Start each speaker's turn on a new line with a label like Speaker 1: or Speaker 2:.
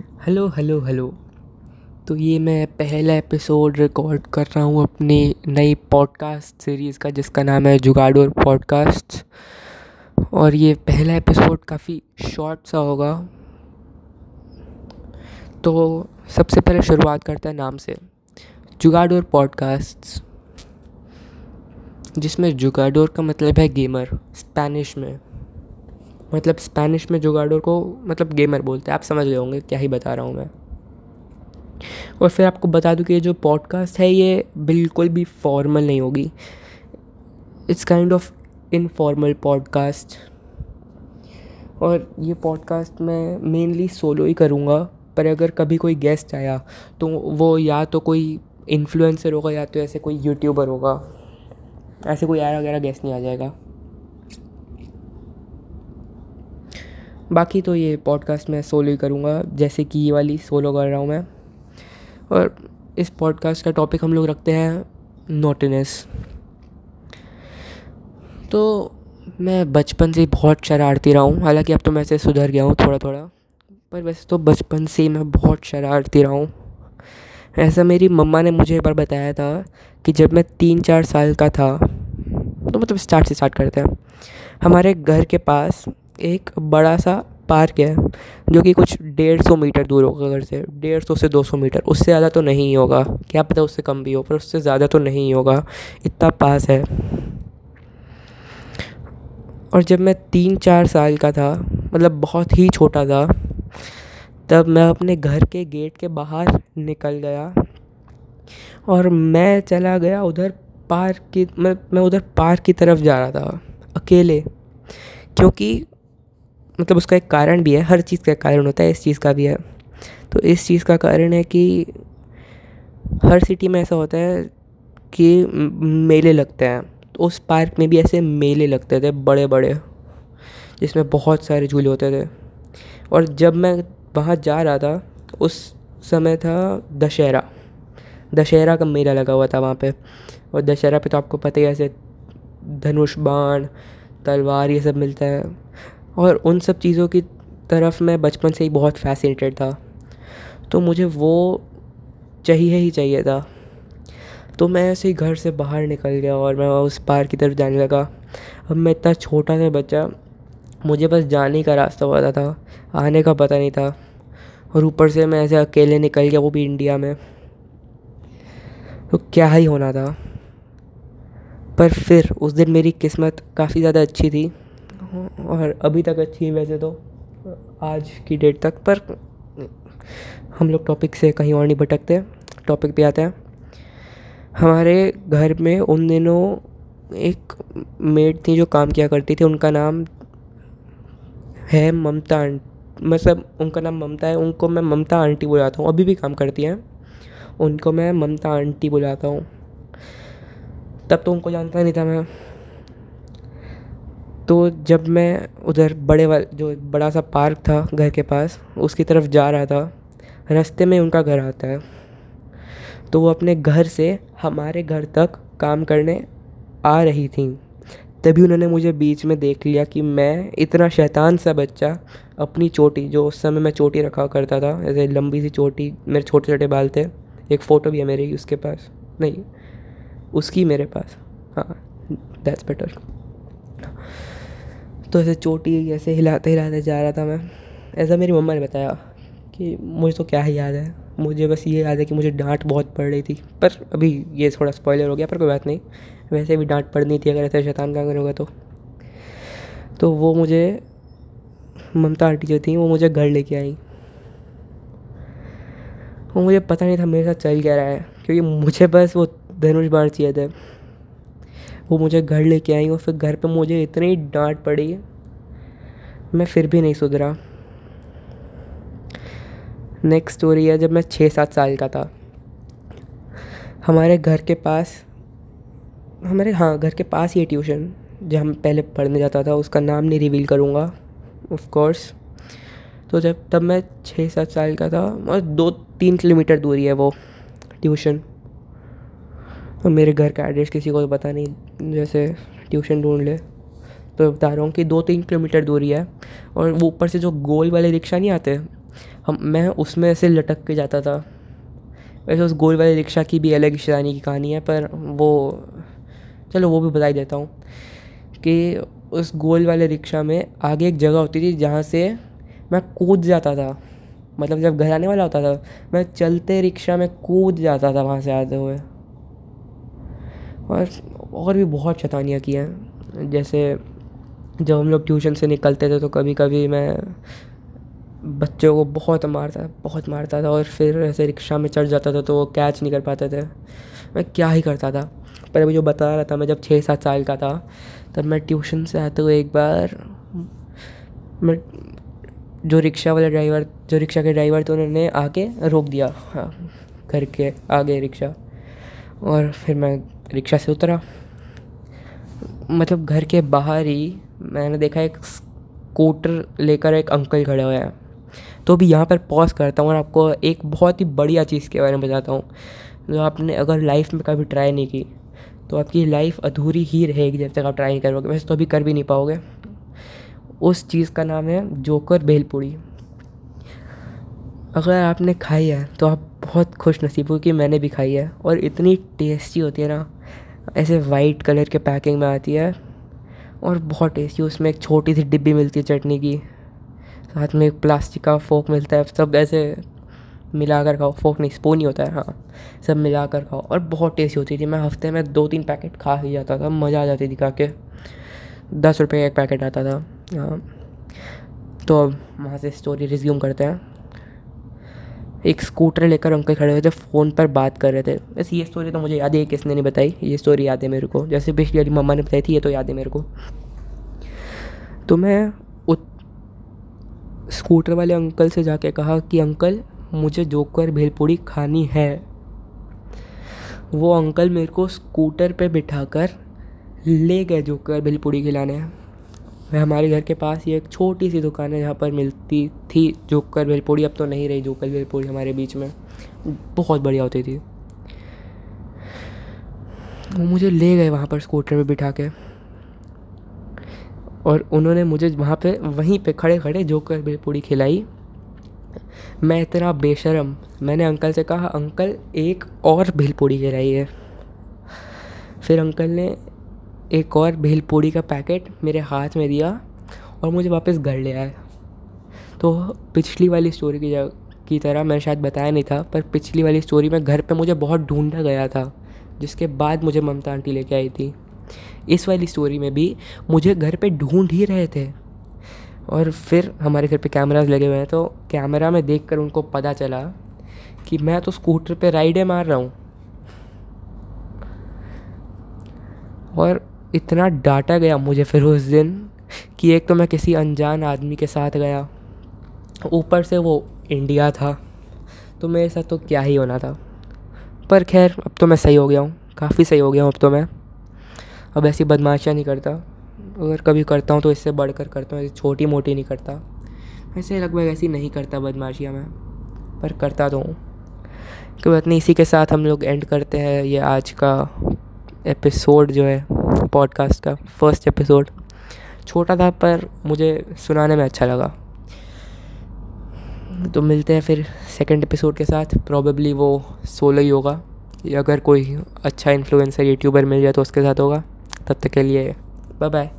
Speaker 1: Hello hello hello. तो ये मैं पहला एपिसोड रिकॉर्ड कर रहा हूँ अपनी नई पॉडकास्ट सीरीज़ का, जिसका नाम है जुगाड़ोर पॉडकास्ट और ये पहला एपिसोड काफ़ी शॉर्ट सा होगा। तो सबसे पहले शुरुआत करते हैं नाम से। जुगाड़ोर पॉडकास्ट जिसमें जुगाडोर का मतलब है गेमर स्पेनिश में। मतलब स्पेनिश में जुगाडोर को मतलब गेमर बोलते हैं। आप समझ गए होंगे क्या ही बता रहा हूँ मैं। और फिर आपको बता दूँ कि ये जो पॉडकास्ट है, ये बिल्कुल भी फॉर्मल नहीं होगी। It's kind of informal podcast और ये पॉडकास्ट मैं मेनली सोलो ही करूँगा, पर अगर कभी कोई गेस्ट आया तो वो या तो कोई इन्फ्लुएंसर होगा, या तो ऐसे कोई यूट्यूबर होगा। ऐसे कोई आया वगैरह गेस्ट नहीं आ जाएगा। बाकी तो ये पॉडकास्ट मैं सोलो ही करूँगा, जैसे कि ये वाली सोलो कर रहा हूँ मैं। और इस पॉडकास्ट का टॉपिक हम लोग रखते हैं नोटिनेस तो मैं बचपन से बहुत शरारती रहा हूँ, हालाँकि अब तो मैं से सुधर गया हूँ थोड़ा थोड़ा पर वैसे तो बचपन से मैं बहुत शरारती रहा हूँ। ऐसा मेरी मम्मा ने मुझे एक बार बताया था कि जब मैं तीन चार साल का था तो मतलब स्टार्ट से स्टार्ट करते हैं, हमारे घर के पास एक बड़ा सा पार्क है, जो कि कुछ डेढ़ सौ मीटर दूर होगा घर से। डेढ़ सौ से दो सौ मीटर। उससे ज़्यादा तो नहीं होगा। क्या पता उससे कम भी हो, पर उससे ज़्यादा तो नहीं होगा। इतना पास है। और जब मैं तीन चार साल का था मतलब बहुत ही छोटा था, तब मैं अपने घर के गेट के बाहर निकल गया। और मैं चला गया उधर पार्क की, मैं मैं उधर पार्क की तरफ़ जा रहा था, अकेले। क्योंकि मतलब उसका एक कारण भी है, हर चीज़ का कारण होता है, इस चीज़ का भी है। तो इस चीज़ का कारण है कि हर सिटी में ऐसा होता है कि मेले लगते हैं। तो उस पार्क में भी ऐसे मेले लगते थे बड़े बड़े जिसमें बहुत सारे झूले होते थे। और जब मैं वहाँ जा रहा था, उस समय था दशहरा। दशहरा का मेला लगा हुआ था वहाँ पे। और दशहरा पे तो आपको पता ही, ऐसे धनुष बाण, तलवार ये सब मिलता है। और उन सब चीज़ों की तरफ़ मैं बचपन से ही बहुत फैसिनेटेड था। तो मुझे वो चाहिए ही चाहिए था। तो मैं ऐसे ही घर से बाहर निकल गया और मैं उस पार्क की तरफ़ जाने लगा। अब मैं इतना छोटा सा बच्चा, मुझे बस जाने का रास्ता पता था, आने का पता नहीं था। और ऊपर से मैं ऐसे अकेले निकल गया वो भी इंडिया में। तो क्या ही होना था। पर फिर उस दिन मेरी किस्मत काफ़ी ज़्यादा अच्छी थी। और अभी तक अच्छी है वैसे तो। आज की डेट तक, पर हम लोग टॉपिक से कहीं और नहीं भटकते टॉपिक पे आते हैं। हमारे घर में उन दिनों एक मेड थी जो काम किया करती थी। उनका नाम है ममता मतलब उनका नाम ममता है। उनको मैं ममता आंटी बुलाता हूँ। अभी भी काम करती हैं। उनको मैं ममता आंटी बुलाता हूँ। तब तो उनको जानता नहीं था मैं। तो जब मैं उधर बड़े वाले, जो बड़ा सा पार्क था घर के पास, उसकी तरफ़ जा रहा था, रास्ते में उनका घर आता है। तो वो अपने घर से हमारे घर तक काम करने आ रही थी। तभी उन्होंने मुझे बीच में देख लिया कि मैं इतना शैतान सा बच्चा अपनी चोटी, जो उस समय मैं चोटी रखा करता था, ऐसे लंबी सी चोटी, मेरे छोटे छोटे बाल थे, एक फ़ोटो भी है मेरी उसके पास, नहीं, उसकी मेरे पास हाँ दैट्स बेटर तो ऐसे चोटी ऐसे हिलाते हिलाते जा रहा था मैं। ऐसा मेरी मम्मा ने बताया कि मुझे तो क्या ही याद है। मुझे बस ये याद है कि मुझे डांट बहुत पड़ रही थी। पर अभी ये थोड़ा स्पॉइलर हो गया, पर कोई बात नहीं। वैसे भी डांट पड़नी थी अगर ऐसे शैतान काम करोगे तो। तो वो मुझे, ममता आंटी जो थी, वो मुझे घर लेके आई। वो मुझे पता नहीं था, मेरे साथ चल क्या रहा है। क्योंकि मुझे बस वो धनुष बाण चाहिए थे। वो मुझे घर लेके आई और फिर घर पे मुझे इतनी डांट पड़ी मैं फिर भी नहीं सुधरा। नेक्स्ट स्टोरी है, जब मैं छः सात साल का था। हमारे घर के पास, हमारे हाँ घर के पास ही ट्यूशन, जहाँ हम पहले पढ़ने जाता था। उसका नाम नहीं रिवील करूँगा ऑफ़ कोर्स तो जब, तब मैं छः सात साल का था, और दो तीन किलोमीटर दूरी है वो, ट्यूशन। और मेरे घर का एड्रेस किसी को तो पता नहीं, जैसे ट्यूशन ढूंढ ले। तो बता रहा हूँ कि दो तीन किलोमीटर दूरी है। और वो ऊपर से जो गोल वाले रिक्शा नहीं आते, हम, मैं उसमें ऐसे लटक के जाता था। वैसे उस गोल वाले रिक्शा की भी अलग शैतानी की कहानी है, पर वो, चलो वो भी बता ही देता हूँ कि उस गोल वाले रिक्शा में आगे एक जगह होती थी जहाँ से मैं कूद जाता था। मतलब जब घर आने वाला होता था, मैं चलते रिक्शा में कूद जाता था वहाँ से आते हुए। और और भी बहुत शैतानियाँ की हैं, जैसे जब हम लोग ट्यूशन से निकलते थे तो कभी कभी मैं बच्चों को बहुत मारता बहुत मारता था और फिर ऐसे रिक्शा में चढ़ जाता था तो वो कैच नहीं कर पाते थे। मैं क्या ही करता था। पर अभी जो बता रहा था मैं जब छः सात साल का था, तब मैं ट्यूशन से आते हुए एक बार मैं जो रिक्शा वाला ड्राइवर, जो रिक्शा के ड्राइवर थे उन्होंने आके रोक दिया। हाँ घर के आगे रिक्शा। और फिर मैं रिक्शा से उतरा। मतलब घर के बाहर ही मैंने देखा एक स्कूटर लेकर एक अंकल खड़े हुए हैं। तो भी यहाँ पर पॉज करता हूँ और आपको एक बहुत ही बढ़िया चीज़ के बारे में बताता हूँ। जो आपने अगर लाइफ में कभी ट्राई नहीं की तो आपकी लाइफ अधूरी ही रहेगी जब तक आप ट्राई नहीं करोगे। वैसे तो अभी कर भी नहीं पाओगे। उस चीज़ का नाम है जोकर भेलपूड़ी अगर आपने खाई है तो आप बहुत खुश नसीब हो कि मैंने भी खाई है और इतनी टेस्टी होती है ना ऐसे वाइट कलर के पैकिंग में आती है और बहुत टेस्टी उसमें एक छोटी सी डिब्बी मिलती है चटनी की। साथ में एक प्लास्टिक का फोक मिलता है। सब ऐसे मिला कर खाओ। फोक नहीं स्पून ही होता है हाँ। सब मिला कर खाओ। और बहुत टेस्टी होती थी। मैं हफ़्ते में दो तीन पैकेट खा ही जाता था। मज़ा आ जाती थी खा के। दस रुपये का एक पैकेट आता था। हाँ। तो अब वहाँ से स्टोरी रिज्यूम करते हैं। एक स्कूटर लेकर अंकल खड़े हुए थे, फ़ोन पर बात कर रहे थे। बस ये स्टोरी तो मुझे याद है किसने नहीं बताई? ये स्टोरी याद है मेरे को। जैसे पिछली वाली मम्मा ने बताई थी, ये तो याद है मेरे को। तो मैं उत, स्कूटर वाले अंकल से जाके कहा कि, अंकल, मुझे जोकर भेलपूड़ी खानी है। वो अंकल मेरे को स्कूटर पे बिठाकर ले गए जोकर भेलपूड़ी खिलाने। मैं हमारे घर के पास ही एक छोटी सी दुकान है, जहाँ पर मिलती थी जोकर भेलपूड़ी अब तो नहीं रही जोकर भेलपूड़ी हमारे बीच में। बहुत बढ़िया होती थी। वो मुझे ले गए वहाँ पर स्कूटर पे बिठा के। और उन्होंने मुझे वहाँ पे, वहीं पे खड़े खड़े जोकर भेलपूड़ी खिलाई। मैं इतना बेशरम, मैंने अंकल से कहा, अंकल, एक और भेलपूड़ी है। फिर अंकल ने एक और भेलपूड़ी का पैकेट मेरे हाथ में दिया और मुझे वापस घर ले आए। तो पिछली वाली स्टोरी की की तरह मैं शायद बताया नहीं था, पर पिछली वाली स्टोरी में घर पे मुझे बहुत ढूंढा गया था, जिसके बाद मुझे ममता आंटी लेके आई थी। इस वाली स्टोरी में भी मुझे घर पे ढूंढ ही रहे थे। और फिर हमारे घर पे कैमराज लगे हुए हैं तो कैमरा में देख कर उनको पता चला कि मैं तो स्कूटर पे राइडें मार रहा हूँ। और इतना डांटा गया मुझे फिर उस दिन कि एक तो मैं किसी अनजान आदमी के साथ गया। ऊपर से वो इंडिया था तो मेरे साथ तो क्या ही होना था। पर खैर, अब तो मैं सही हो गया हूँ, काफ़ी सही हो गया हूँ अब तो मैं। अब ऐसी बदमाशियाँ नहीं करता। अगर कभी करता हूँ तो इससे बढ़कर करता हूँ, ऐसी छोटी मोटी नहीं करता। ऐसे लगभग ऐसी नहीं करता बदमाशियाँ मैं, पर करता तो हूँ। क्योंकि बात नहीं इसी के साथ हम लोग एंड करते हैं, ये आज का एपिसोड जो है। पॉडकास्ट का फ़र्स्ट एपिसोड छोटा था, पर मुझे सुनाने में अच्छा लगा। तो मिलते हैं फिर सेकंड एपिसोड के साथ। प्रॉबेबली वो सोलो ही होगा। या अगर कोई अच्छा इन्फ्लुएंसर यूट्यूबर मिल जाए तो उसके साथ होगा। तब तक के लिए बाय बाय